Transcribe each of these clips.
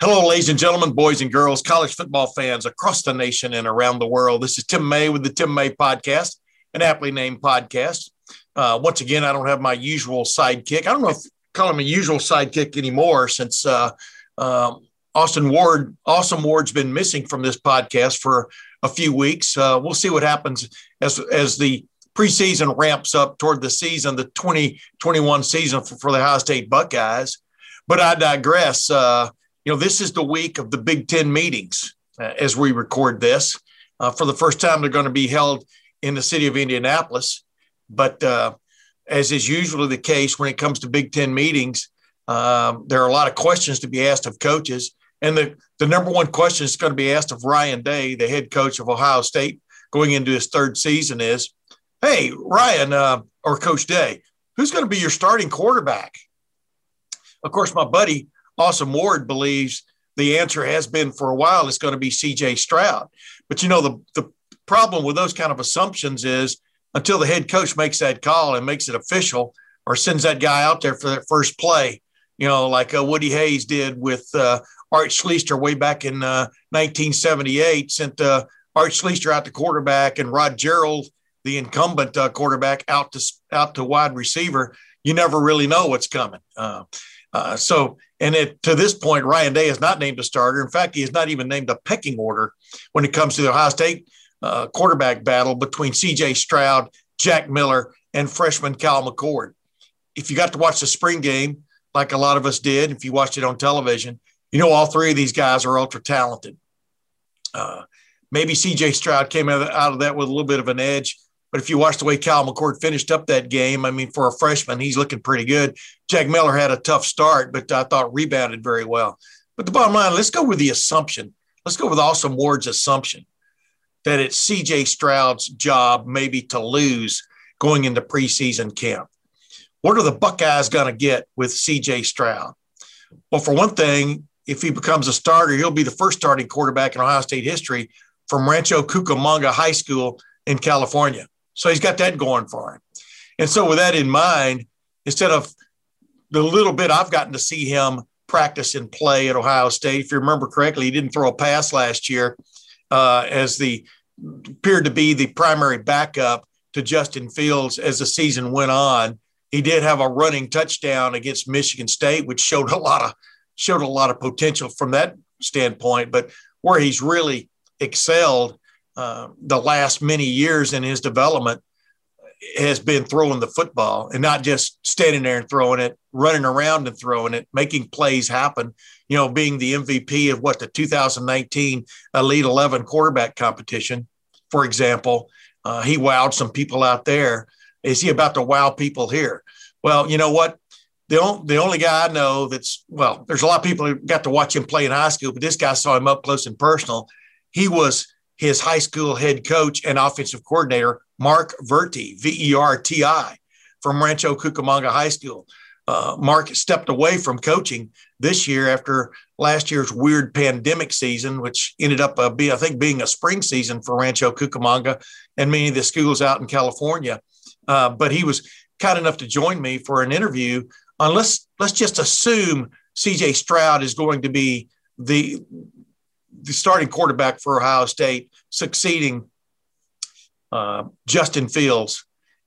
Hello, ladies and gentlemen, boys and girls, college football fans across the nation and around the world. This is Tim May with the Tim May Podcast, an aptly named podcast. Uh, once again, I don't have my usual sidekick. I don't know if call him a usual sidekick anymore since uh, um, Austin Ward, Awesome Ward's been missing from this podcast for a few weeks. Uh, we'll see what happens as as the preseason ramps up toward the season, the 2021 season for, for the Ohio State Buckeyes. But I digress. Uh, you know, this is the week of the Big Ten meetings uh, as we record this. Uh, for the first time, they're going to be held in the city of Indianapolis. But uh, as is usually the case when it comes to Big Ten meetings, um, there are a lot of questions to be asked of coaches. And the, the number one question is going to be asked of Ryan Day, the head coach of Ohio State, going into his third season is, hey, Ryan uh, or Coach Day, who's going to be your starting quarterback? Of course, my buddy Awesome Ward believes the answer has been for a while it's going to be CJ Stroud. But you know, the, the problem with those kind of assumptions is until the head coach makes that call and makes it official or sends that guy out there for that first play, you know, like uh, Woody Hayes did with uh, Art Schlichter way back in uh, 1978, sent uh, Art Schlichter out to quarterback and Rod Gerald, the incumbent uh, quarterback, out to out to wide receiver. You never really know what's coming. Uh, so, and it, to this point, Ryan Day is not named a starter. In fact, he is not even named a pecking order when it comes to the Ohio State uh, quarterback battle between C.J. Stroud, Jack Miller, and freshman Kyle McCord. If you got to watch the spring game, like a lot of us did, if you watched it on television, you know all three of these guys are ultra talented. Uh, maybe C.J. Stroud came out of that with a little bit of an edge. But if you watch the way Kyle McCord finished up that game, I mean, for a freshman, he's looking pretty good. Jack Miller had a tough start, but I thought rebounded very well. But the bottom line, let's go with the assumption. Let's go with Awesome Ward's assumption that it's CJ Stroud's job maybe to lose going into preseason camp. What are the Buckeyes going to get with CJ Stroud? Well, for one thing, if he becomes a starter, he'll be the first starting quarterback in Ohio State history from Rancho Cucamonga High School in California. So he's got that going for him. And so, with that in mind, instead of the little bit I've gotten to see him practice and play at Ohio State, if you remember correctly, he didn't throw a pass last year uh, as the appeared to be the primary backup to Justin Fields as the season went on. He did have a running touchdown against Michigan State, which showed a lot of showed a lot of potential from that standpoint. But where he's really excelled uh, the last many years in his development has been throwing the football and not just standing there and throwing it, running around and throwing it, making plays happen. You know, being the MVP of what the 2019 Elite 11 quarterback competition, for example, uh, he wowed some people out there. Is he about to wow people here? Well, you know what? The, only, the only guy I know that's, well, there's a lot of people who got to watch him play in high school, but this guy saw him up close and personal. He was his high school head coach and offensive coordinator, Mark Verti, V E R T I, from Rancho Cucamonga High School. Uh, Mark stepped away from coaching this year after last year's weird pandemic season, which ended up uh, be, I think, being a spring season for Rancho Cucamonga and many of the schools out in California. Uh, but he was kind enough to join me for an interview on let's let's just assume CJ Stroud is going to be the the starting quarterback for Ohio State, succeeding uh, Justin Fields,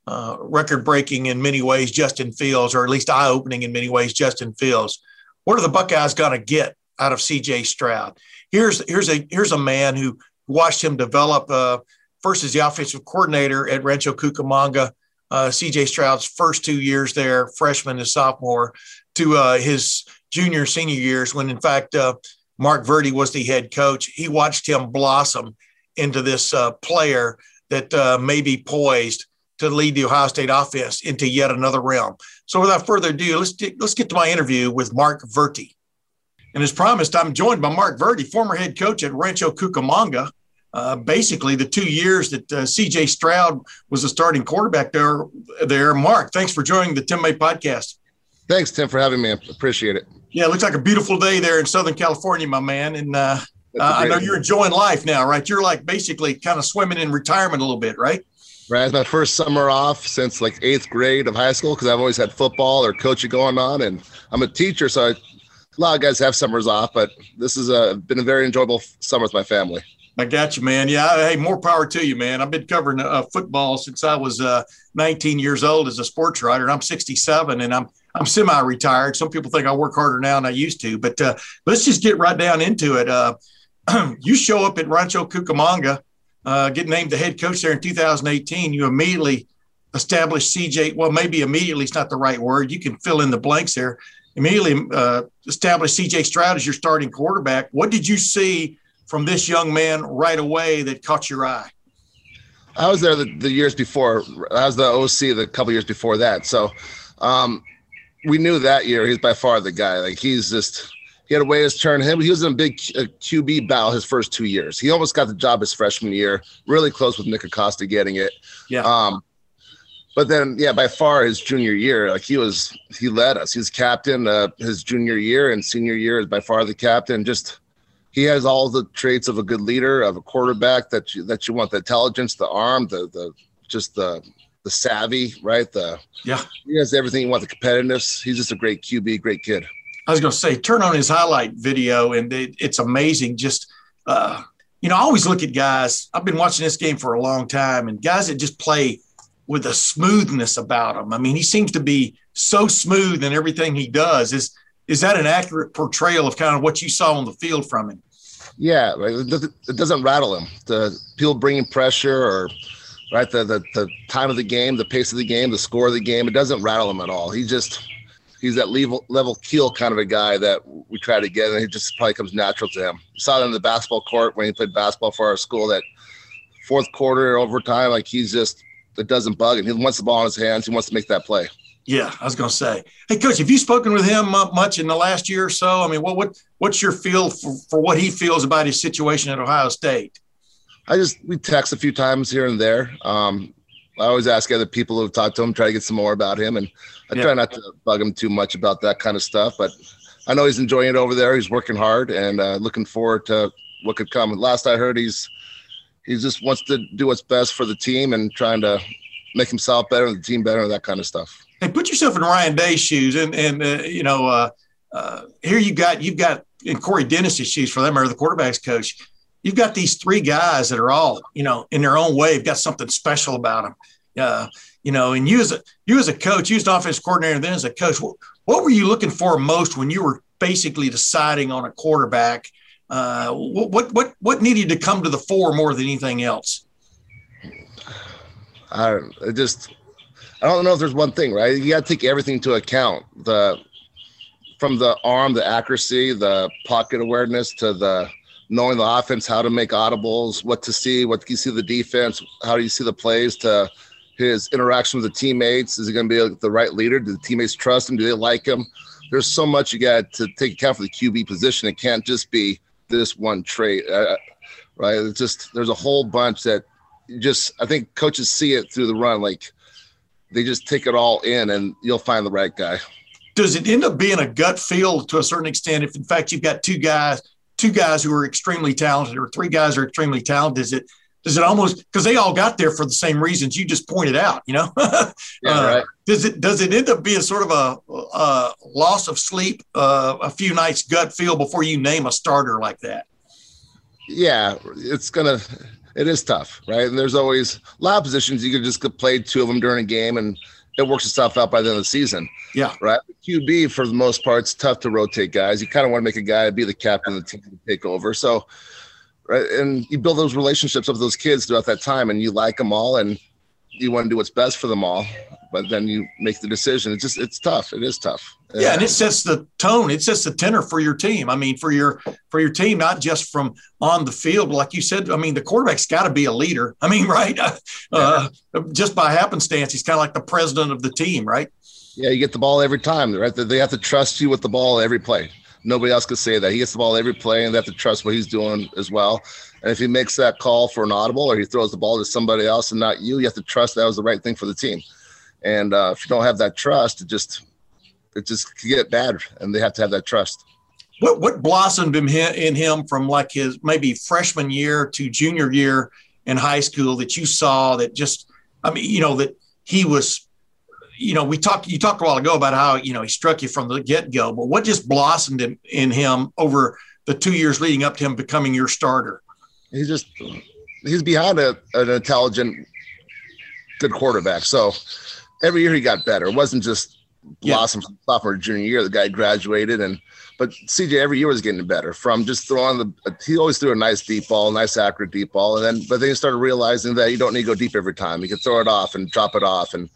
uh, record breaking in many ways, Justin Fields, or at least eye opening in many ways, Justin Fields. What are the Buckeyes going to get out of CJ Stroud? Here's here's a here's a man who watched him develop uh, first as the offensive coordinator at Rancho Cucamonga. Uh, CJ Stroud's first two years there, freshman and sophomore, to uh, his junior senior years, when in fact uh, Mark Verti was the head coach. He watched him blossom into this uh, player that uh, may be poised to lead the Ohio State offense into yet another realm. So, without further ado, let's let's get to my interview with Mark Verti. And as promised, I'm joined by Mark Verti, former head coach at Rancho Cucamonga. Uh, basically, the two years that uh, CJ Stroud was a starting quarterback there. There, Mark, thanks for joining the Tim May podcast. Thanks, Tim, for having me. Appreciate it. Yeah, it looks like a beautiful day there in Southern California, my man. And uh, I know you're enjoying life now, right? You're like basically kind of swimming in retirement a little bit, right? Right. It's my first summer off since like eighth grade of high school because I've always had football or coaching going on, and I'm a teacher, so I, a lot of guys have summers off. But this has been a very enjoyable summer with my family. I got you, man. Yeah, hey, more power to you, man. I've been covering uh, football since I was uh, 19 years old as a sports writer. I'm 67, and I'm I'm semi-retired. Some people think I work harder now than I used to, but uh, let's just get right down into it. Uh, you show up at Rancho Cucamonga, uh, get named the head coach there in 2018. You immediately established CJ. Well, maybe immediately is not the right word. You can fill in the blanks there. Immediately uh, established CJ Stroud as your starting quarterback. What did you see? from this young man right away that caught your eye? I was there the, the years before. I was the OC the couple years before that. So um, we knew that year he's by far the guy. Like he's just he had a way to turn him. He was in a big QB battle his first two years. He almost got the job his freshman year. Really close with Nick Acosta getting it. Yeah. Um, but then yeah, by far his junior year, like he was he led us. He was captain uh, his junior year and senior year is by far the captain. Just he has all the traits of a good leader, of a quarterback that you that you want the intelligence, the arm, the the just the the savvy, right? The yeah, he has everything you want. The competitiveness. He's just a great QB, great kid. I was going to say, turn on his highlight video, and it, it's amazing. Just uh, you know, I always look at guys. I've been watching this game for a long time, and guys that just play with a smoothness about them. I mean, he seems to be so smooth in everything he does. Is is that an accurate portrayal of kind of what you saw on the field from him? Yeah, it doesn't rattle him. The people bringing pressure or right the, the the time of the game, the pace of the game, the score of the game, it doesn't rattle him at all. He just he's that level level keel kind of a guy that we try to get, and it just probably comes natural to him. We saw it in the basketball court when he played basketball for our school. That fourth quarter overtime, like he's just it doesn't bug him. He wants the ball in his hands. He wants to make that play. Yeah, I was going to say, hey, coach, have you spoken with him uh, much in the last year or so? I mean, what what what's your feel for, for what he feels about his situation at Ohio State? I just we text a few times here and there. Um, I always ask other people who've talked to him, try to get some more about him, and I yeah. try not to bug him too much about that kind of stuff. But I know he's enjoying it over there. He's working hard and uh, looking forward to what could come. Last I heard, he's he just wants to do what's best for the team and trying to make himself better and the team better and that kind of stuff hey, put yourself in Ryan Day's shoes, and and uh, you know, uh, uh, here you got you've got in Corey Dennis's shoes for them, or the quarterbacks coach. You've got these three guys that are all, you know, in their own way, have got something special about them. Uh, you know, and you as a you as a coach, you as an offense coordinator, then as a coach, what, what were you looking for most when you were basically deciding on a quarterback? Uh, what what what needed to come to the fore more than anything else? I just I don't know if there's one thing, right? You got to take everything into account. The from the arm, the accuracy, the pocket awareness to the knowing the offense, how to make audibles, what to see, what you see the defense, how do you see the plays to his interaction with the teammates. Is he going to be the right leader? Do the teammates trust him? Do they like him? There's so much you got to take account for the QB position. It can't just be this one trait, uh, right? It's just there's a whole bunch that just I think coaches see it through the run. Like they just take it all in and you'll find the right guy. Does it end up being a gut feel to a certain extent? If in fact you've got two guys, two guys who are extremely talented, or three guys are extremely talented, is it does it almost because they all got there for the same reasons you just pointed out? You know, yeah, uh, right. Does it does it end up being sort of a, a loss of sleep, uh, a few nights gut feel before you name a starter like that? Yeah, it's gonna it is tough, right? And there's always a lot of positions you could just play two of them during a game and it works itself out by the end of the season. Yeah. Right. QB for the most part, it's tough to rotate guys. You kind of want to make a guy be the captain of the team to take over. So, right. And you build those relationships with those kids throughout that time and you like them all and you want to do what's best for them all but then you make the decision. It's just it's tough. It is tough. Yeah, and it sets the tone. It sets the tenor for your team. I mean, for your for your team, not just from on the field, like you said. I mean, the quarterback's got to be a leader. I mean, right? Uh, just by happenstance, he's kind of like the president of the team, right? Yeah, you get the ball every time, right? They have to trust you with the ball every play. Nobody else could say that. He gets the ball every play, and they have to trust what he's doing as well. And if he makes that call for an audible or he throws the ball to somebody else and not you, you have to trust that was the right thing for the team. And uh, if you don't have that trust, it just it just can get bad, and they have to have that trust. What what blossomed in him, in him from like his maybe freshman year to junior year in high school that you saw that just I mean you know that he was you know, we talked, you talked a while ago about how, you know, he struck you from the get go, but what just blossomed in, in him over the two years leading up to him becoming your starter? He's just, he's behind a, an intelligent, good quarterback. So every year he got better. It wasn't just blossom yeah. sophomore, junior year. The guy graduated and, but CJ every year was getting better from just throwing the. He always threw a nice deep ball, nice accurate deep ball, and then but then he started realizing that you don't need to go deep every time. You can throw it off and drop it off, and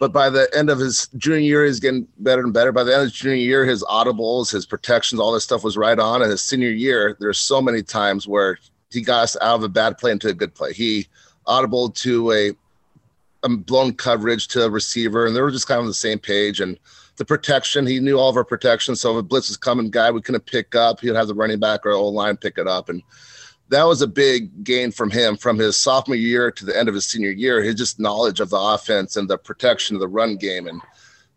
but by the end of his junior year, he's getting better and better. By the end of his junior year, his audibles, his protections, all this stuff was right on. And his senior year, there's so many times where he got us out of a bad play into a good play. He audible to a Um, blown coverage to a receiver, and they were just kind of on the same page. And the protection, he knew all of our protection. So if a blitz was coming, guy we couldn't pick up, he'd have the running back or old line pick it up. And that was a big gain from him from his sophomore year to the end of his senior year. His just knowledge of the offense and the protection of the run game and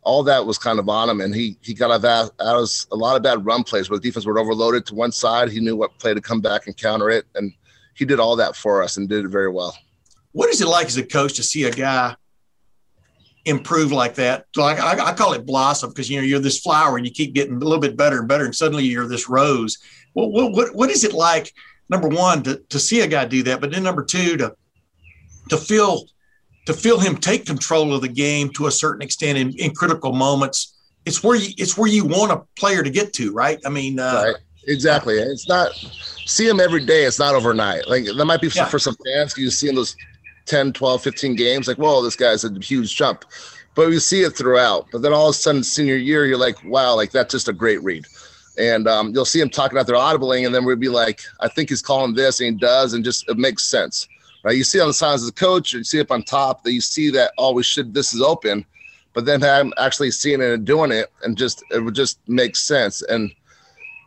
all that was kind of on him. And he he got out of, out of a lot of bad run plays where the defense were overloaded to one side. He knew what play to come back and counter it, and he did all that for us and did it very well. What is it like as a coach to see a guy improve like that? Like I, I call it blossom because you know you're this flower and you keep getting a little bit better and better, and suddenly you're this rose. What what what, what is it like? number one to, to see a guy do that, but then number two to to feel to feel him take control of the game to a certain extent in, in critical moments. It's where you it's where you want a player to get to, right? I mean, uh, right. exactly. It's not see him every day. It's not overnight. Like that might be yeah. for some fans. You see those 10, 12, 15 games, like, whoa, this guy's a huge jump. But you see it throughout. But then all of a sudden, senior year, you're like, wow, like that's just a great read and um, you'll see him talking about their audibling, and then we'd be like, I think he's calling this, and he does, and just it makes sense, right? You see on the signs as a coach, you see up on top that you see that oh, we should this is open, but then I'm actually seeing it and doing it, and just it would just make sense, and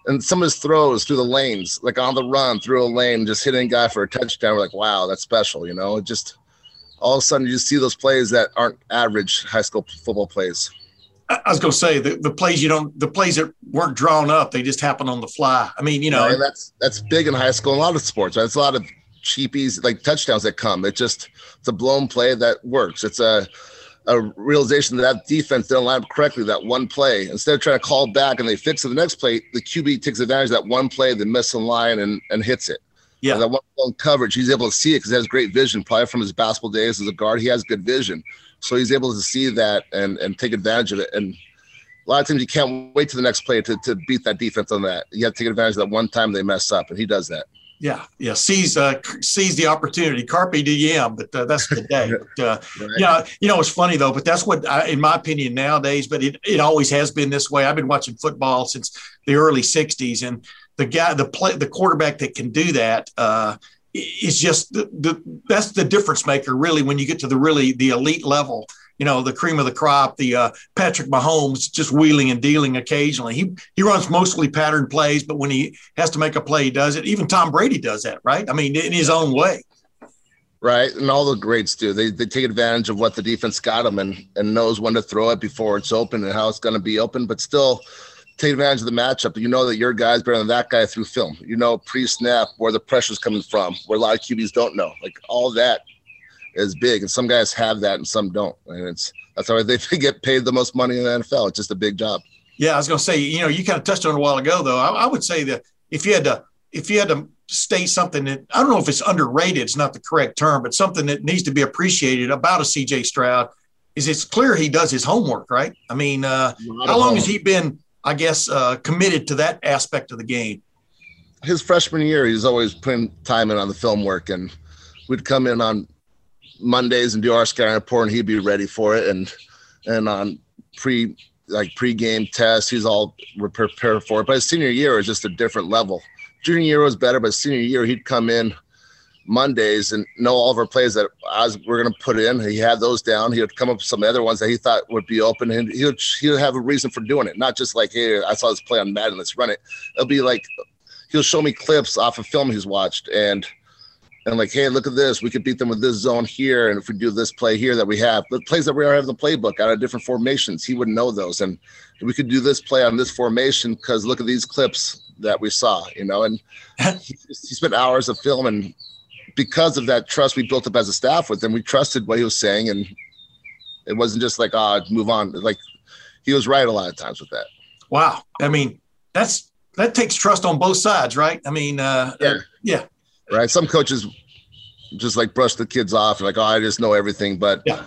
and some of his throws through the lanes, like on the run through a lane, just hitting a guy for a touchdown, we're like, wow, that's special, you know? It just all of a sudden you just see those plays that aren't average high school football plays. I was going to say the, the plays you don't the plays that weren't drawn up they just happen on the fly. I mean, you know, yeah, that's that's big in high school. A lot of sports, right? It's a lot of cheapies like touchdowns that come. It just it's a blown play that works. It's a a realization that that defense didn't line up correctly that one play. Instead of trying to call back and they fix it the next play, the QB takes advantage of that one play, they miss a line and and hits it. Yeah, and that one coverage, he's able to see it because he has great vision. Probably from his basketball days as a guard, he has good vision. So he's able to see that and and take advantage of it. And a lot of times you can't wait to the next play to, to beat that defense on that. You have to take advantage of that one time they mess up, and he does that. Yeah, yeah, seize uh, seize the opportunity, carpe diem. But uh, that's the day. But, uh, right. Yeah, you know it's funny though. But that's what, I, in my opinion, nowadays. But it, it always has been this way. I've been watching football since the early '60s, and the guy, the play, the quarterback that can do that uh, is just the, the that's the difference maker really when you get to the really the elite level you know the cream of the crop the uh, patrick mahomes just wheeling and dealing occasionally he he runs mostly pattern plays but when he has to make a play he does it even tom brady does that right i mean in his own way right and all the greats do they, they take advantage of what the defense got them and and knows when to throw it before it's open and how it's going to be open but still take advantage of the matchup. You know that your guy's better than that guy through film. You know pre-snap where the pressure's coming from, where a lot of QBs don't know. Like all that is big, and some guys have that and some don't. And it's that's why they get paid the most money in the NFL. It's just a big job. Yeah, I was going to say, you know, you kind of touched on it a while ago, though. I, I would say that if you had to, if you had to state something that I don't know if it's underrated, it's not the correct term, but something that needs to be appreciated about a CJ Stroud is it's clear he does his homework, right? I mean, uh, how long has he been I guess, uh, committed to that aspect of the game. His freshman year, he's always putting time in on the film work, and we'd come in on Mondays and do our scouting report, and he'd be ready for it. And and on pre like pre-game tests, he's all prepared for it. But his senior year was just a different level. Junior year was better, but senior year he'd come in Mondays and know all of our plays that as we're going to put in. He had those down. He would come up with some other ones that he thought would be open, and he would he would have a reason for doing it. Not just like, hey, I saw this play on Madden, let's run it. It'll be like he'll show me clips off of film he's watched, and and like, hey, look at this. We could beat them with this zone here, and if we do this play here that we have, the plays that we already have in the playbook out of different formations, he wouldn't know those, and we could do this play on this formation because look at these clips that we saw, you know, and he, he spent hours of film and because of that trust we built up as a staff with him, we trusted what he was saying, and it wasn't just like, "Ah, oh, move on." Like he was right a lot of times with that. Wow, I mean, that's that takes trust on both sides, right? I mean, uh, yeah, yeah, right. Some coaches just like brush the kids off, like, "Oh, I just know everything," but yeah.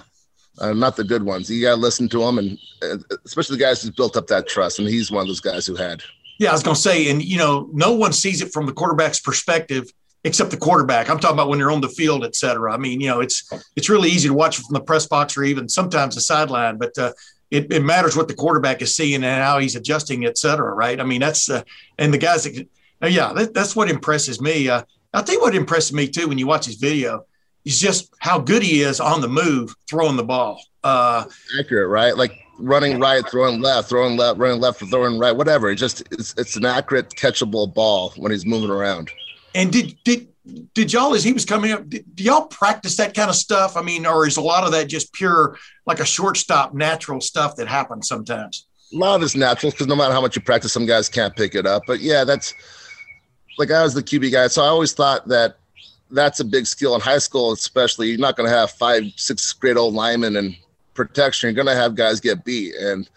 Uh, not the good ones. You got to listen to them, and uh, especially the guys who built up that trust. And he's one of those guys who had. Yeah, I was going to say, and you know, no one sees it from the quarterback's perspective except the quarterback. I'm talking about when you're on the field, et cetera. I mean, you know, it's it's really easy to watch from the press box or even sometimes the sideline, but uh, it, it matters what the quarterback is seeing and how he's adjusting, et cetera. Right? I mean, that's uh, and the guys that, uh, yeah, that, that's what impresses me. Uh, Tell you what impresses me too when you watch his video is just how good he is on the move, throwing the ball. Uh, Accurate, right? Like running right, throwing left, throwing left, running left, throwing right, whatever. It just it's, it's an accurate, catchable ball when he's moving around. And did did did y'all as he was coming up? Did, do y'all practice that kind of stuff? I mean, or is a lot of that just pure like a shortstop natural stuff that happens sometimes? A lot of it's natural because no matter how much you practice, some guys can't pick it up. But yeah, that's like I was the QB guy, so I always thought that that's a big skill in high school, especially. You're not going to have five, six grade old linemen and protection. You're going to have guys get beat and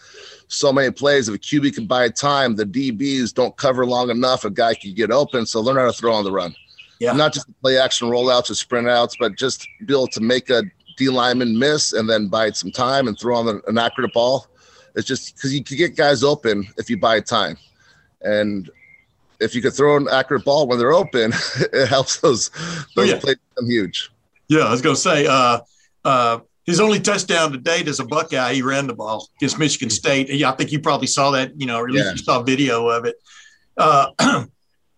so many plays. If a QB can buy time, the DBs don't cover long enough. A guy can get open. So learn how to throw on the run. Yeah. Not just play action rollouts or sprint outs, but just be able to make a D lineman miss and then bide some time and throw on an accurate ball. It's just because you can get guys open if you buy time. And if you could throw an accurate ball when they're open, it helps those those yeah. plays become huge. Yeah, I was going to say, uh, uh, his only touchdown to date as a Buckeye, he ran the ball against Michigan State. Yeah, I think you probably saw that, you know, or at least yeah. you saw a video of it. Uh,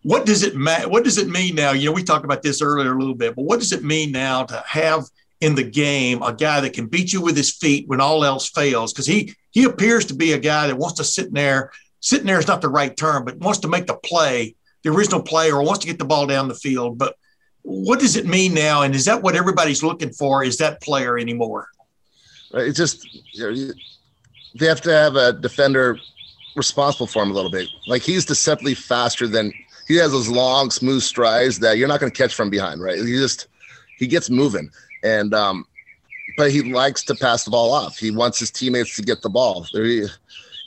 what does it ma- What does it mean now? You know, we talked about this earlier a little bit, but what does it mean now to have in the game a guy that can beat you with his feet when all else fails? Because he he appears to be a guy that wants to sit in there. Sitting there is not the right term, but wants to make the play, the original play, or wants to get the ball down the field. But what does it mean now? And is that what everybody's looking for? Is that player anymore? It's just they have to have a defender responsible for him a little bit. Like he's deceptively faster than he has those long, smooth strides that you're not going to catch from behind, right? He just he gets moving, and um, but he likes to pass the ball off. He wants his teammates to get the ball. He,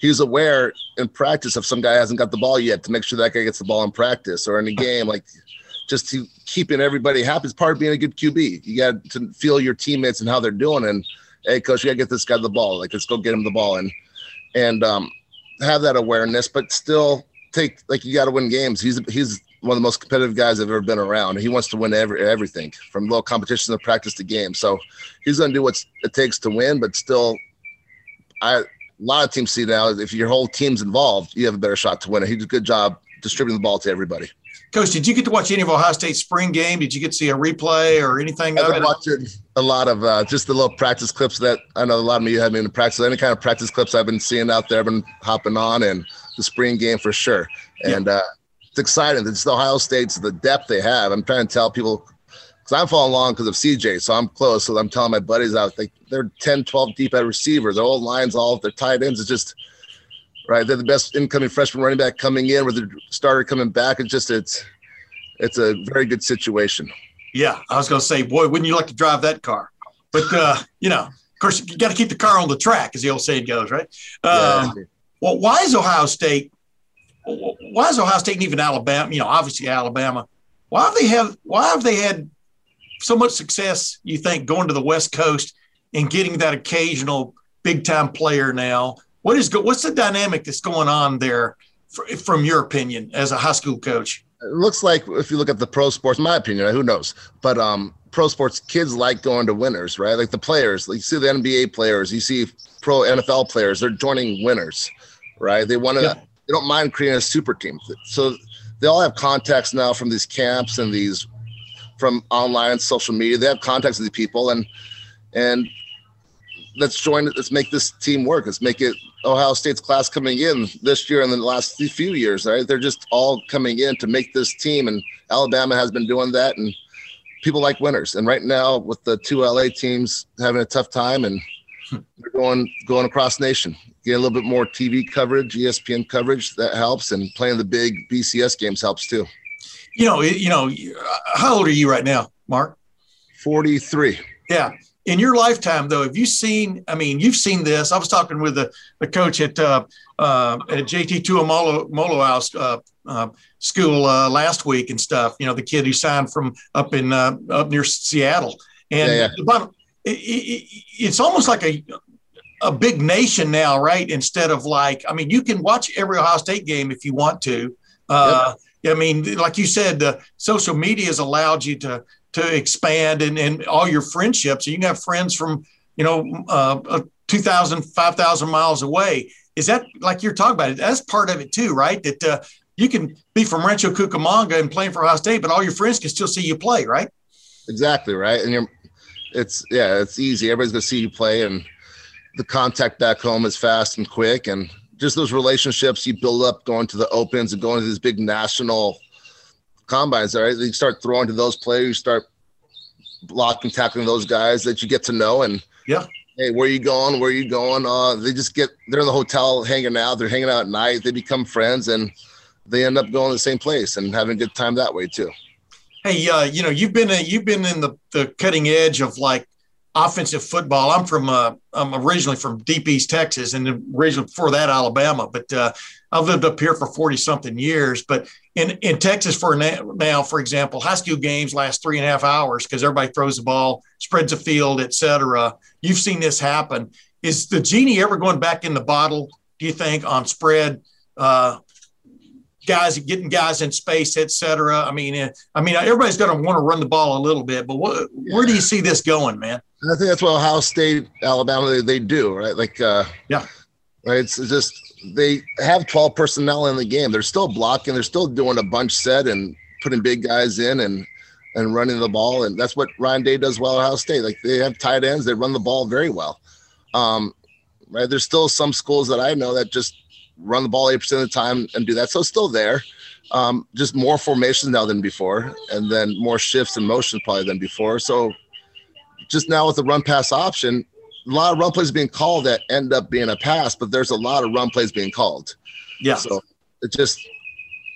he's aware in practice if some guy hasn't got the ball yet to make sure that guy gets the ball in practice or in a game. Like just to keeping everybody happy is part of being a good QB. You got to feel your teammates and how they're doing. And hey, coach, you got to get this guy the ball. Like let's go get him the ball and and um, have that awareness, but still take like you got to win games. He's he's one of the most competitive guys I've ever been around. He wants to win every, everything from little competitions to practice to game. So he's going to do what it takes to win, but still, I a lot of teams see now if your whole team's involved, you have a better shot to win it. He did a good job distributing the ball to everybody. Coach, did you get to watch any of Ohio State's spring game? Did you get to see a replay or anything? I've been watching a lot of uh, just the little practice clips that I know a lot of you have been in the practice. Any kind of practice clips I've been seeing out there, I've been hopping on, and the spring game for sure. And uh, it's exciting. It's the Ohio State's the depth they have. I'm trying to tell people because I'm following along because of CJ, so I'm close. So I'm telling my buddies out like they're 10, 12 deep at receivers. Their old lines, all their tight ends. It's just right. They're the best incoming freshman running back coming in with the starter coming back. It's just it's it's a very good situation. Yeah, I was going to say, boy, wouldn't you like to drive that car? But uh, you know, of course, you got to keep the car on the track, as the old saying goes, right? Um, yeah. Well, why is Ohio State? Why is Ohio State and even Alabama? You know, obviously Alabama. Why have they have? Why have they had so much success? You think going to the West Coast and getting that occasional big time player now? What is what's the dynamic that's going on there, from your opinion, as a high school coach? it looks like if you look at the pro sports, my opinion, who knows? But um, pro sports kids like going to winners, right? Like the players, like you see the NBA players, you see pro NFL players, they're joining winners, right? They want to, yeah. they don't mind creating a super team. So they all have contacts now from these camps and these from online social media. They have contacts with the people, and and let's join. Let's make this team work. Let's make it Ohio State's class coming in this year and the last few years. Right, they're just all coming in to make this team, and Alabama has been doing that, and people like winners. And right now, with the two LA teams having a tough time, and they're going going across nation, get a little bit more TV coverage, ESPN coverage that helps, and playing the big BCS games helps too. You know, you know, how old are you right now, Mark? Forty three. Yeah in your lifetime, though, have you seen? I mean, you've seen this. I was talking with the, the coach at uh, uh, at JT Tuimoloau Molo House uh, uh, school uh, last week and stuff. You know, the kid who signed from up in uh, up near Seattle, and yeah, yeah. Bottom, it, it, it's almost like a a big nation now, right? Instead of like, I mean, you can watch every Ohio State game if you want to. Yep. I mean, like you said, the social media has allowed you to to expand and, and all your friendships. You can have friends from, you know, uh, uh 2,000, 5,000 miles away. Is that like you're talking about it? That's part of it too, right? That uh, you can be from Rancho Cucamonga and playing for Ohio State, but all your friends can still see you play, right? Exactly, right. And you're, it's, yeah, it's easy. Everybody's to see you play and the contact back home is fast and quick. And just those relationships you build up going to the opens and going to these big national combines, all right? You start throwing to those players, you start blocking, tackling those guys that you get to know. And yeah, hey, where you going? Where you going? Uh, they just get they're in the hotel hanging out. They're hanging out at night. They become friends, and they end up going to the same place and having a good time that way too. Hey, uh, you know, you've been a, you've been in the the cutting edge of like offensive football. I'm from uh, I'm originally from Deep East Texas, and originally before that Alabama. But uh, I've lived up here for 40 something years. But in in Texas for now, for example, high school games last three and a half hours because everybody throws the ball, spreads the field, etc. You've seen this happen. Is the genie ever going back in the bottle? Do you think on spread? Uh, guys getting guys in space, et cetera. I mean, uh, I mean, everybody's going to want to run the ball a little bit, but what, where do you see this going, man? I think that's what Ohio State, Alabama, they, they do, right? Like, uh, yeah, right. It's just they have 12 personnel in the game. They're still blocking. They're still doing a bunch set and putting big guys in and and running the ball. And that's what Ryan Day does well at Ohio State. Like they have tight ends. They run the ball very well. Um, right. There's still some schools that I know that just run the ball 8% of the time and do that. So still there. Um, just more formations now than before, and then more shifts and motions probably than before. So just now with the run pass option, a lot of run plays being called that end up being a pass, but there's a lot of run plays being called. Yeah. So it just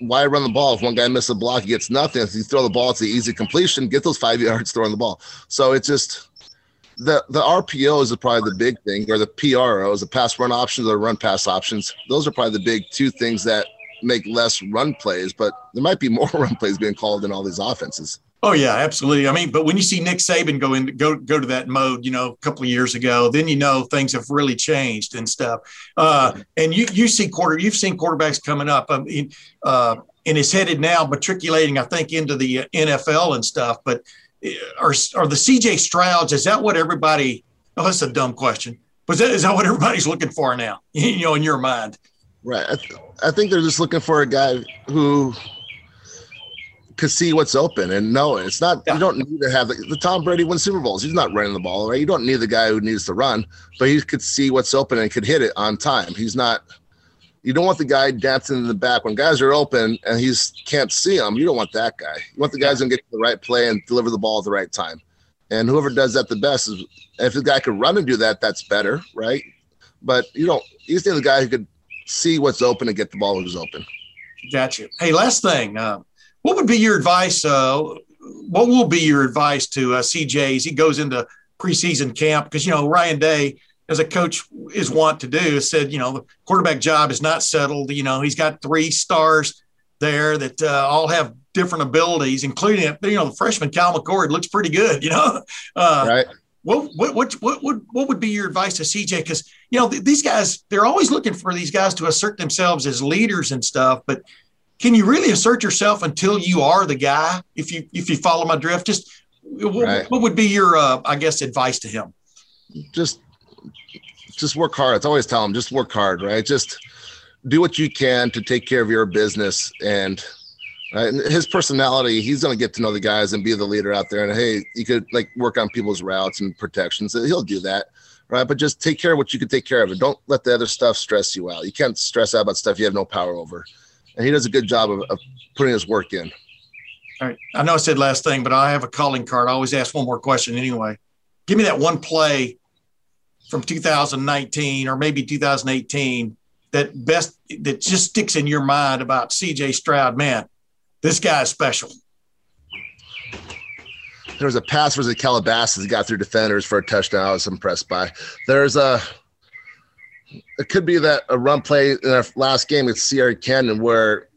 why run the ball if one guy misses a block, he gets nothing. If you throw the ball, it's the easy completion. Get those five yards throwing the ball. So it's just the the RPO is probably the big thing, or the PRO is the pass run options or run pass options. Those are probably the big two things that make less run plays, but there might be more run plays being called in all these offenses. Oh yeah, absolutely. I mean, but when you see Nick Saban go in, go go to that mode, you know, a couple of years ago, then you know things have really changed and stuff. Uh, and you you see quarter, you've seen quarterbacks coming up. I mean, uh, and is headed now matriculating, I think, into the NFL and stuff. But are are the CJ Strouds? Is that what everybody? Oh, that's a dumb question. But is that, is that what everybody's looking for now? You know, in your mind, right? I, th- I think they're just looking for a guy who could see what's open and know it. it's not yeah. you don't need to have the, the, Tom Brady win Super Bowls. He's not running the ball, right? You don't need the guy who needs to run, but he could see what's open and could hit it on time. He's not you don't want the guy dancing in the back when guys are open and he's can't see them. You don't want that guy. You want the guys yeah. get the right play and deliver the ball at the right time. And whoever does that the best is if the guy could run and do that, that's better, right? But you don't you just need the guy who could see what's open and get the ball who's open. Gotcha. Hey, last thing. Uh, what would be your advice? Uh, what will be your advice to uh, CJ as he goes into preseason camp? Because you know Ryan Day, as a coach, is want to do, said you know the quarterback job is not settled. You know he's got three stars there that uh, all have different abilities, including you know the freshman Kyle McCord looks pretty good. You know, uh, right. What, what what what would what would be your advice to CJ? Because you know th- these guys, they're always looking for these guys to assert themselves as leaders and stuff, but can you really assert yourself until you are the guy? If you if you follow my drift, just right. what, would be your uh, I guess advice to him? Just just work hard. It's always tell him just work hard, right? Just do what you can to take care of your business and Right? his personality, he's going to get to know the guys and be the leader out there. And hey, you could like work on people's routes and protections. He'll do that, right? But just take care of what you can take care of, and don't let the other stuff stress you out. You can't stress out about stuff you have no power over. And he does a good job of, of putting his work in. All right. I know I said last thing, but I have a calling card. I always ask one more question anyway. Give me that one play from 2019 or maybe 2018 that best that just sticks in your mind about CJ Stroud. Man, this guy is special. There was a pass versus Calabasas got through defenders for a touchdown. I was impressed by. There's a it could be that a run play in our last game with Sierra Canyon where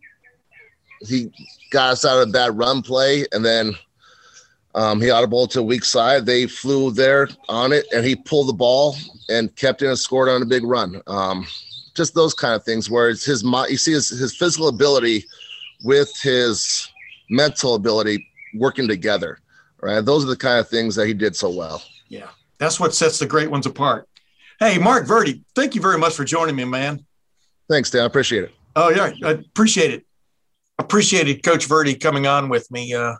he got us out of a bad run play and then um, he audible to weak side. They flew there on it and he pulled the ball and kept in and scored on a big run. Um, just those kind of things where it's his you see his, his physical ability with his mental ability working together right? Those are the kind of things that he did so well. Yeah that's what sets the great ones apart. Hey mark verti thank you very much for joining me man. Thanks dan. I appreciate it. Oh yeah i appreciate it. Appreciated coach verti coming on with me uh,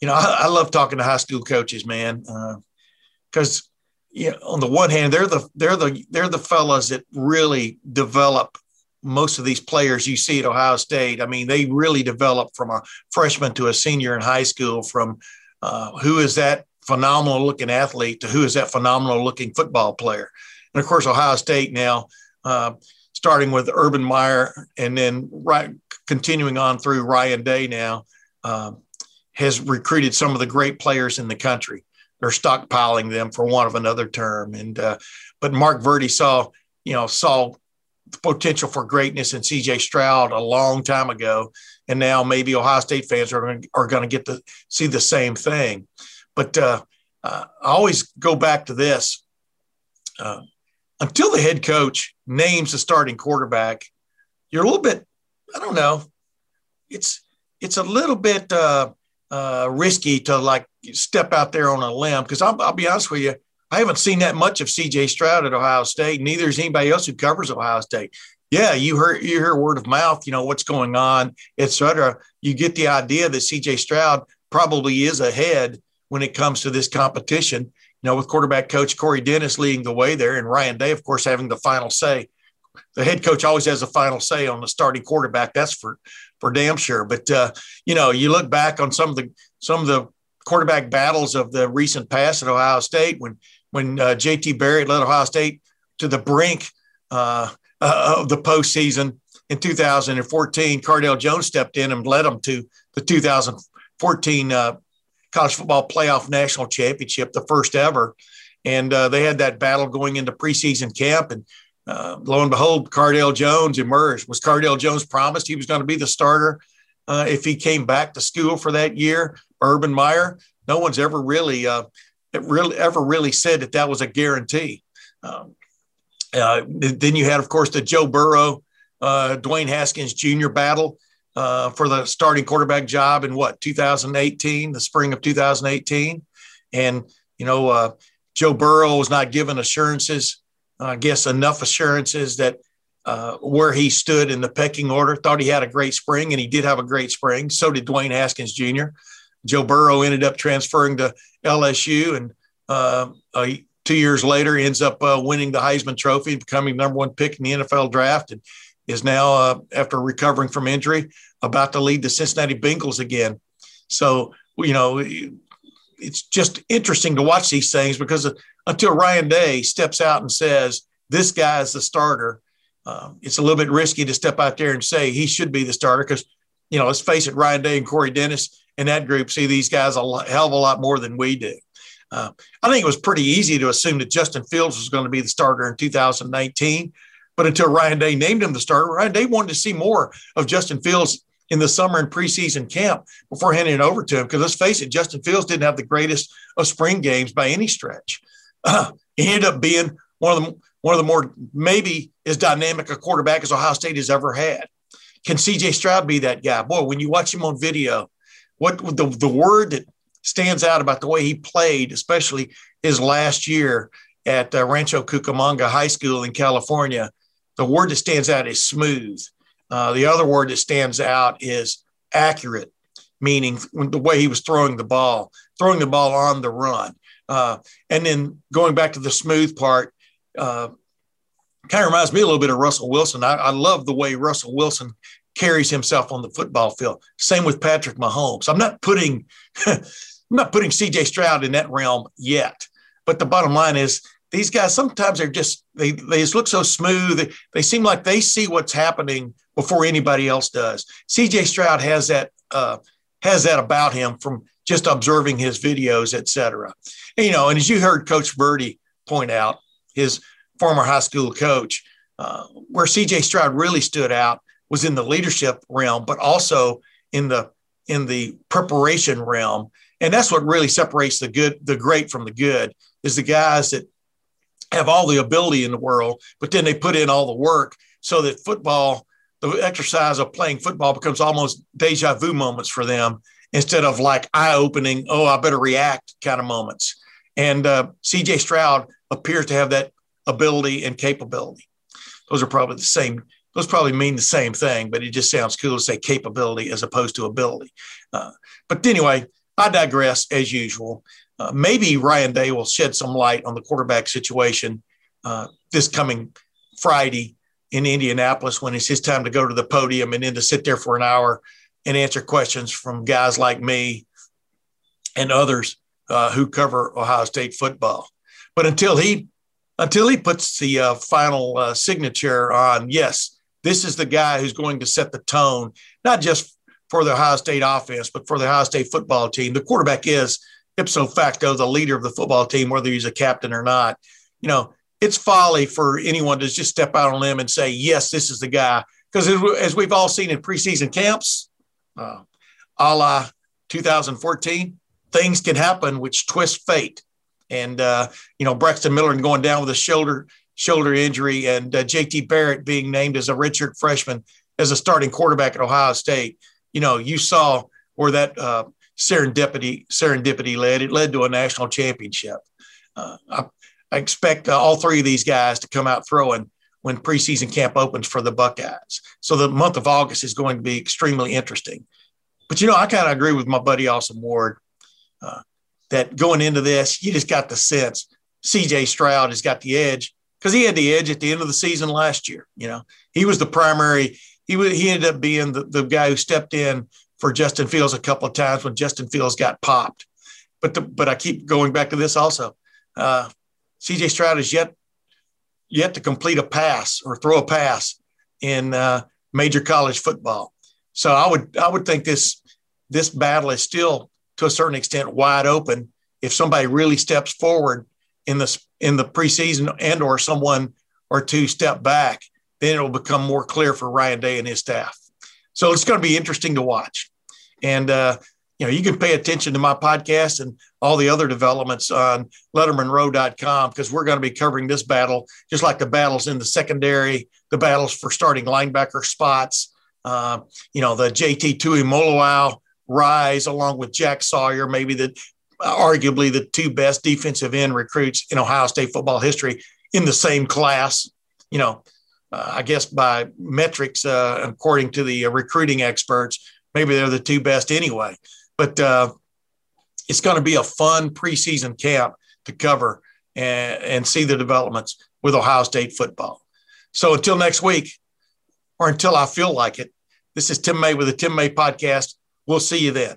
you know I, I, love talking to high school coaches man because uh, you know, on the one hand, they're the they're the they're the fellas that really develop most of these players you see at Ohio State. I mean, they really develop from a freshman to a senior in high school. From uh, who is that phenomenal looking athlete to who is that phenomenal looking football player, and of course Ohio State now, uh, starting with Urban Meyer and then right continuing on through Ryan Day now. Uh, has recruited some of the great players in the country they're stockpiling them for want of another term. And uh, but Mark Verti saw, you know, saw the potential for greatness in C.J. Stroud a long time ago, and now maybe Ohio State fans are going are going to get to see the same thing. But uh, uh, I always go back to this: uh, until the head coach names the starting quarterback, you're a little bit, I don't know, it's it's a little bit uh, uh, risky to like step out there on a limb because I'll, I'll, be honest with you, I haven't seen that much of C.J. Stroud at Ohio State. Neither is anybody else who covers Ohio State. Yeah, you hear you hear word of mouth, you know what's going on, etc. You get the idea that C.J. Stroud probably is ahead when it comes to this competition. You know, with quarterback coach Corey Dennis leading the way there, and Ryan Day, of course, having the final say. The head coach always has the final say on the starting quarterback. That's for for damn sure. But uh, you know, you look back on some of the some of the quarterback battles of the recent past at Ohio State when when uh, J.T. Barrett led Ohio State to the brink uh, uh of the postseason in 2014. Cardale Jones stepped in and led them to the 2014 uh, college football playoff national championship, the first ever. And uh, they had that battle going into preseason camp, and uh, lo and behold, Cardale Jones emerged. Was Cardale Jones promised he was going to be the starter uh, if he came back to school for that year? Urban Meyer, no one's ever really, uh, really ever really said that that was a guarantee. Um, uh, then you had, of course, the Joe Burrow, uh, Dwayne Haskins Jr. battle uh, for the starting quarterback job in what 2018, the spring of 2018, and you know Joe Burrow was not given assurances I guess, enough assurances that uh, where he stood in the pecking order. Thought he had a great spring, and he did have a great spring. So did Dwayne Haskins Jr. Joe Burrow ended up transferring to LSU, and uh, uh, two years later ends up uh, winning the Heisman Trophy, becoming number one pick in the NFL draft, and is now, uh, after recovering from injury, about to lead the Cincinnati Bengals again. So you know, it's just interesting to watch these things because until Ryan Day steps out and says, this guy is the starter, um, it's a little bit risky to step out there and say he should be the starter because, you know, let's face it, Ryan Day and Corey Dennis and that group see these guys a hell of a lot more than we do. Uh, I think it was pretty easy to assume that Justin Fields was going to be the starter in 2019. But until Ryan Day named him the starter, Ryan Day wanted to see more of Justin Fields in the summer and preseason camp before handing it over to him. Because let's face it, Justin Fields didn't have the greatest of spring games by any stretch. He ended up being one of the one of the more maybe as dynamic a quarterback as Ohio State has ever had. Can CJ Stroud be that guy? Boy, when you watch him on video, what the, the word that stands out about the way he played, especially his last year at uh, Rancho Cucamonga High School in California, the word that stands out is smooth. Uh, the other word that stands out is accurate, meaning the way he was throwing the ball, throwing the ball on the run. Uh, and then going back to the smooth part, uh, kind of reminds me a little bit of Russell Wilson. I, I love the way Russell Wilson carries himself on the football field. Same with Patrick Mahomes. I'm not putting I'm not putting CJ Stroud in that realm yet. But the bottom line is these guys sometimes they're just they they just look so smooth. They, they seem like they see what's happening before anybody else does. CJ Stroud has that uh, has that about him from just observing his videos, etc. You know, and as you heard Coach Verti point out, his former high school coach, uh, where CJ Stroud really stood out was in the leadership realm, but also in the in the preparation realm. And that's what really separates the good, the great from the good, is the guys that have all the ability in the world, but then they put in all the work so that football, the exercise of playing football becomes almost deja vu moments for them instead of like eye opening, oh, I better react kind of moments. And uh, CJ Stroud appears to have that ability and capability. Those are probably the same those probably mean the same thing, but it just sounds cool to say capability as opposed to ability. Uh, but anyway, I digress as usual. Uh, maybe Ryan Day will shed some light on the quarterback situation uh, this coming Friday in Indianapolis when it's his time to go to the podium and then to sit there for an hour and answer questions from guys like me and others uh, who cover Ohio State football. But until he until he puts the uh, final uh, signature on, yes, this is the guy who's going to set the tone, not just for the Ohio State offense, but for the Ohio State football team. The quarterback is ipso facto the leader of the football team, whether he's a captain or not. You know, it's folly for anyone to just step out on limb and say, yes, this is the guy. Because as we've all seen in preseason camps, uh, a la 2014, things can happen which twist fate. And, uh, you know, Braxton Miller going down with a shoulder shoulder injury, and uh, JT Barrett being named as a redshirt freshman as a starting quarterback at Ohio State. You know, you saw where that uh, serendipity serendipity led. It led to a national championship. Uh, I, I, expect uh, all three of these guys to come out throwing when preseason camp opens for the Buckeyes. So the month of August is going to be extremely interesting. But you know, I kind of agree with my buddy Austin Ward uh, that going into this, you just got the sense CJ Stroud has got the edge because he had the edge at the end of the season last year. You know, he was the primary. He he ended up being the, the guy who stepped in for Justin Fields a couple of times when Justin Fields got popped. But the, but I keep going back to this also. Uh, CJ Stroud is yet yet to complete a pass or throw a pass in uh, major college football. So I would I would think this this battle is still to a certain extent wide open if somebody really steps forward in the in the preseason and or someone or two step back, then it will become more clear for Ryan Day and his staff. So it's going to be interesting to watch. And uh, you know, you can pay attention to my podcast and all the other developments on lettermenrow.com because we're going to be covering this battle, just like the battles in the secondary, the battles for starting linebacker spots, uh, you know, the JT Tuimoloau rise along with Jack Sawyer, maybe the arguably the two best defensive end recruits in Ohio State football history in the same class. You know, uh, I guess by metrics, uh, according to the uh, recruiting experts, maybe they're the two best anyway. But uh, it's going to be a fun preseason camp to cover and, and see the developments with Ohio State football. So until next week, or until I feel like it, this is Tim May with the Tim May podcast. We'll see you then.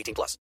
18 plus.